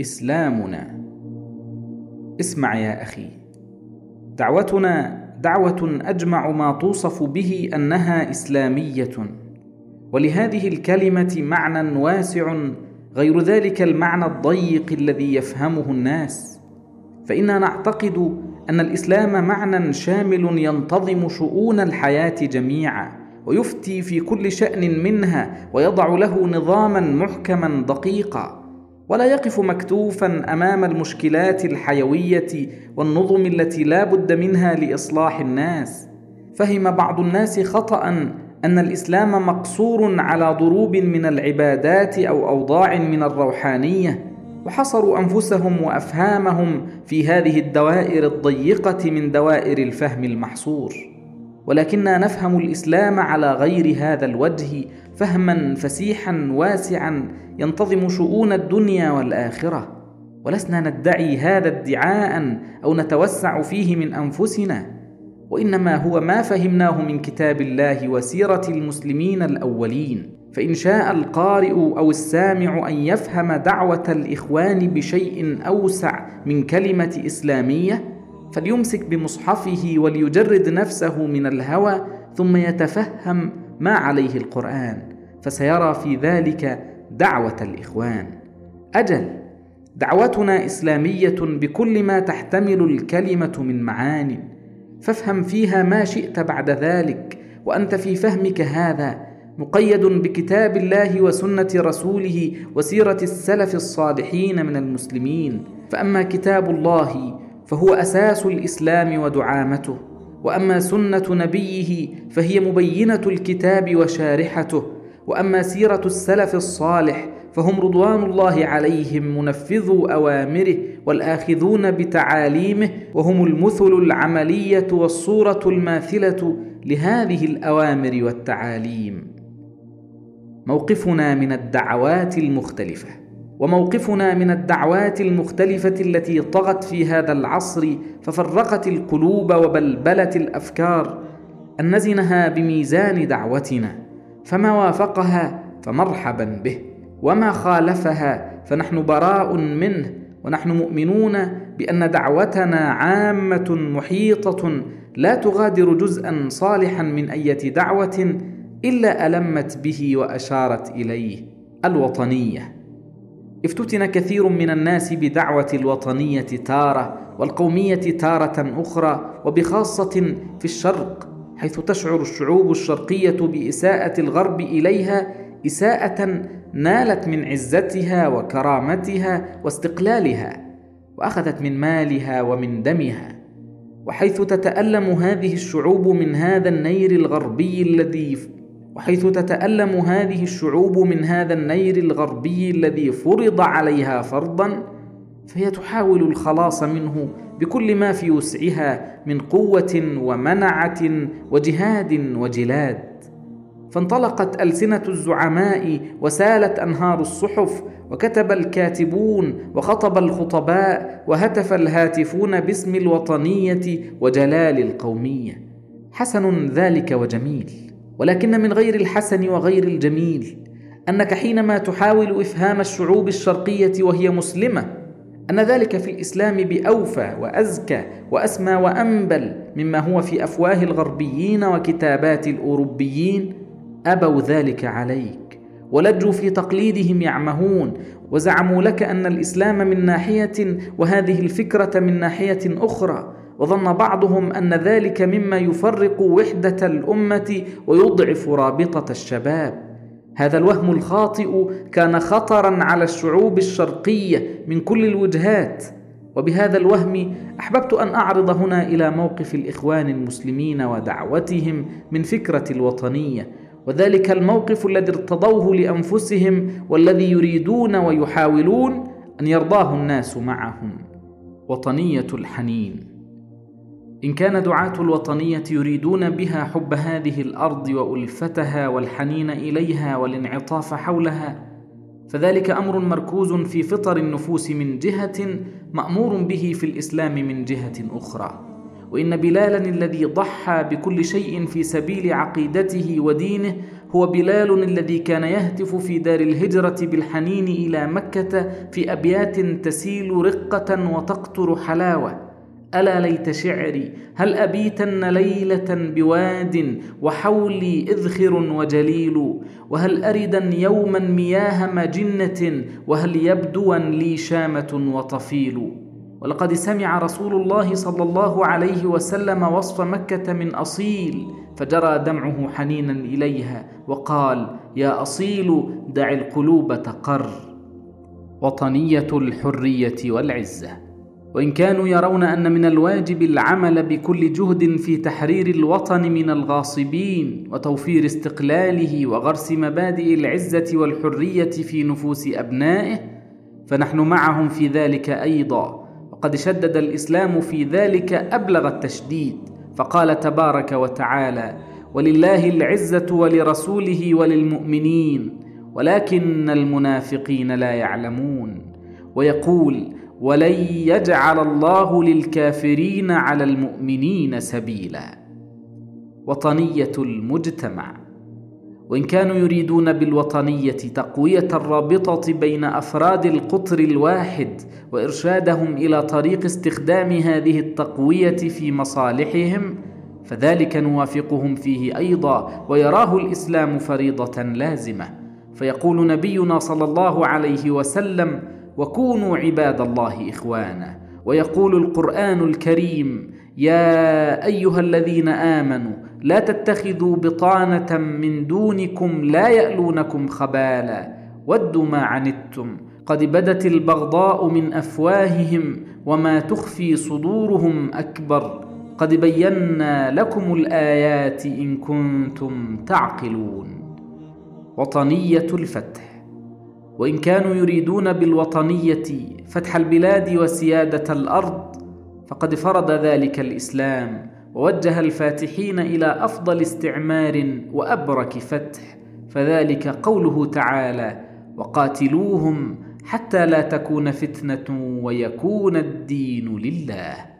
إسلامنا. اسمع يا أخي. دعوتنا دعوة أجمع ما توصف به أنها إسلامية. ولهذه الكلمة معنى واسع غير ذلك المعنى الضيق الذي يفهمه الناس. فإنا نعتقد أن الإسلام معنى شامل ينتظم شؤون الحياة جميعا ويفتي في كل شأن منها ويضع له نظاما محكما دقيقا. ولا يقف مكتوفا أمام المشكلات الحيوية والنظم التي لا بد منها لإصلاح الناس. فهم بعض الناس خطا أن الإسلام مقصور على ضروب من العبادات أو أوضاع من الروحانية وحصروا أنفسهم وأفهامهم في هذه الدوائر الضيقة من دوائر الفهم المحصور. ولكننا نفهم الإسلام على غير هذا الوجه فهما فسيحا واسعا ينتظم شؤون الدنيا والآخرة. ولسنا ندعي هذا ادعاء أو نتوسع فيه من أنفسنا وإنما هو ما فهمناه من كتاب الله وسيرة المسلمين الأولين. فإن شاء القارئ أو السامع أن يفهم دعوة الإخوان بشيء أوسع من كلمة إسلامية فليمسك بمصحفه وليجرد نفسه من الهوى ثم يتفهم ما عليه القرآن فسيرى في ذلك دعوة الإخوان. أجل دعوتنا إسلامية بكل ما تحتمل الكلمة من معان. فافهم فيها ما شئت بعد ذلك وأنت في فهمك هذا مقيد بكتاب الله وسنة رسوله وسيرة السلف الصالحين من المسلمين. فأما كتاب الله فهو أساس الإسلام ودعامته. وأما سنة نبيه فهي مبينة الكتاب وشارحته. وأما سيرة السلف الصالح فهم رضوان الله عليهم منفذو أوامره والآخذون بتعاليمه وهم المثل العملية والصورة الماثلة لهذه الأوامر والتعاليم. موقفنا من الدعوات المختلفة. وموقفنا من الدعوات المختلفة التي طغت في هذا العصر ففرقت القلوب وبلبلت الأفكار أن نزنها بميزان دعوتنا فما وافقها فمرحبا به وما خالفها فنحن براء منه ونحن مؤمنون بأن دعوتنا عامة محيطة لا تغادر جزءا صالحا من أية دعوة إلا ألمت به وأشارت إليه الوطنية. افتتن كثير من الناس بدعوة الوطنية تارة والقومية تارة أخرى وبخاصة في الشرق حيث تشعر الشعوب الشرقية بإساءة الغرب إليها إساءة نالت من عزتها وكرامتها واستقلالها وأخذت من مالها ومن دمها. وحيث تتألم هذه الشعوب من هذا النير الغربي الذي وحيث تتألم هذه الشعوب من هذا النير الغربي الذي فرض عليها فرضا فهي تحاول الخلاص منه بكل ما في وسعها من قوة ومنعة وجهاد وجلاد. فانطلقت ألسنة الزعماء وسالت أنهار الصحف وكتب الكاتبون وخطب الخطباء وهتف الهاتفون باسم الوطنية وجلال القومية. حسن ذلك وجميل. ولكن من غير الحسن وغير الجميل أنك حينما تحاول إفهام الشعوب الشرقية وهي مسلمة أن ذلك في الإسلام بأوفى وأزكى وأسمى وأنبل مما هو في أفواه الغربيين وكتابات الأوروبيين. أبوا ذلك عليك ولجوا في تقليدهم يعمهون وزعموا لك أن الإسلام من ناحية وهذه الفكرة من ناحية أخرى. وظن بعضهم أن ذلك مما يفرق وحدة الأمة ويضعف رابطة الشباب. هذا الوهم الخاطئ كان خطرا على الشعوب الشرقية من كل الوجهات. وبهذا الوهم أحببت أن أعرض هنا إلى موقف الإخوان المسلمين ودعوتهم من فكرة الوطنية. وذلك الموقف الذي ارتضوه لأنفسهم والذي يريدون ويحاولون أن يرضاه الناس معهم. وطنية الحنين. إن كان دعاة الوطنية يريدون بها حب هذه الأرض وألفتها والحنين إليها والانعطاف حولها فذلك أمر مركوز في فطر النفوس من جهة مأمور به في الإسلام من جهة أخرى. وإن بلالا الذي ضحى بكل شيء في سبيل عقيدته ودينه هو بلال الذي كان يهتف في دار الهجرة بالحنين إلى مكة في أبيات تسيل رقة وتقطر حلاوة ألا ليت شعري هل أبيتن ليلة بواد وحولي إذخر وجليل؟ وهل أردا يوما مياه مجنة؟ وهل يبدوا لي شامة وطفيل؟ ولقد سمع رسول الله صلى الله عليه وسلم وصف مكة من أصيل فجرى دمعه حنينا إليها وقال يا أصيل دع القلوب تقر. وطنية الحرية والعزة. وإن كانوا يرون أن من الواجب العمل بكل جهد في تحرير الوطن من الغاصبين وتوفير استقلاله وغرس مبادئ العزة والحرية في نفوس أبنائه فنحن معهم في ذلك أيضا. وقد شدد الإسلام في ذلك أبلغ التشديد فقال تبارك وتعالى ولله العزة ولرسوله وللمؤمنين ولكن المنافقين لا يعلمون ويقول ولن يجعل الله للكافرين على المؤمنين سبيلا. وطنية المجتمع. وإن كانوا يريدون بالوطنية تقوية الرابطة بين أفراد القطر الواحد وإرشادهم إلى طريق استخدام هذه التقوية في مصالحهم فذلك نوافقهم فيه أيضا ويراه الإسلام فريضة لازمة. فيقول نبينا صلى الله عليه وسلم وكونوا عباد الله إخوانا. ويقول القرآن الكريم يا أيها الذين آمنوا لا تتخذوا بطانة من دونكم لا يألونكم خبالا. ودوا ما عنتم. قد بدت البغضاء من أفواههم وما تخفي صدورهم أكبر. قد بينا لكم الآيات إن كنتم تعقلون. وطنية الفتح. وإن كانوا يريدون بالوطنية فتح البلاد وسيادة الأرض فقد فرض ذلك الإسلام ووجه الفاتحين إلى أفضل استعمار وأبرك فتح فذلك قوله تعالى وقاتلوهم حتى لا تكون فتنة ويكون الدين لله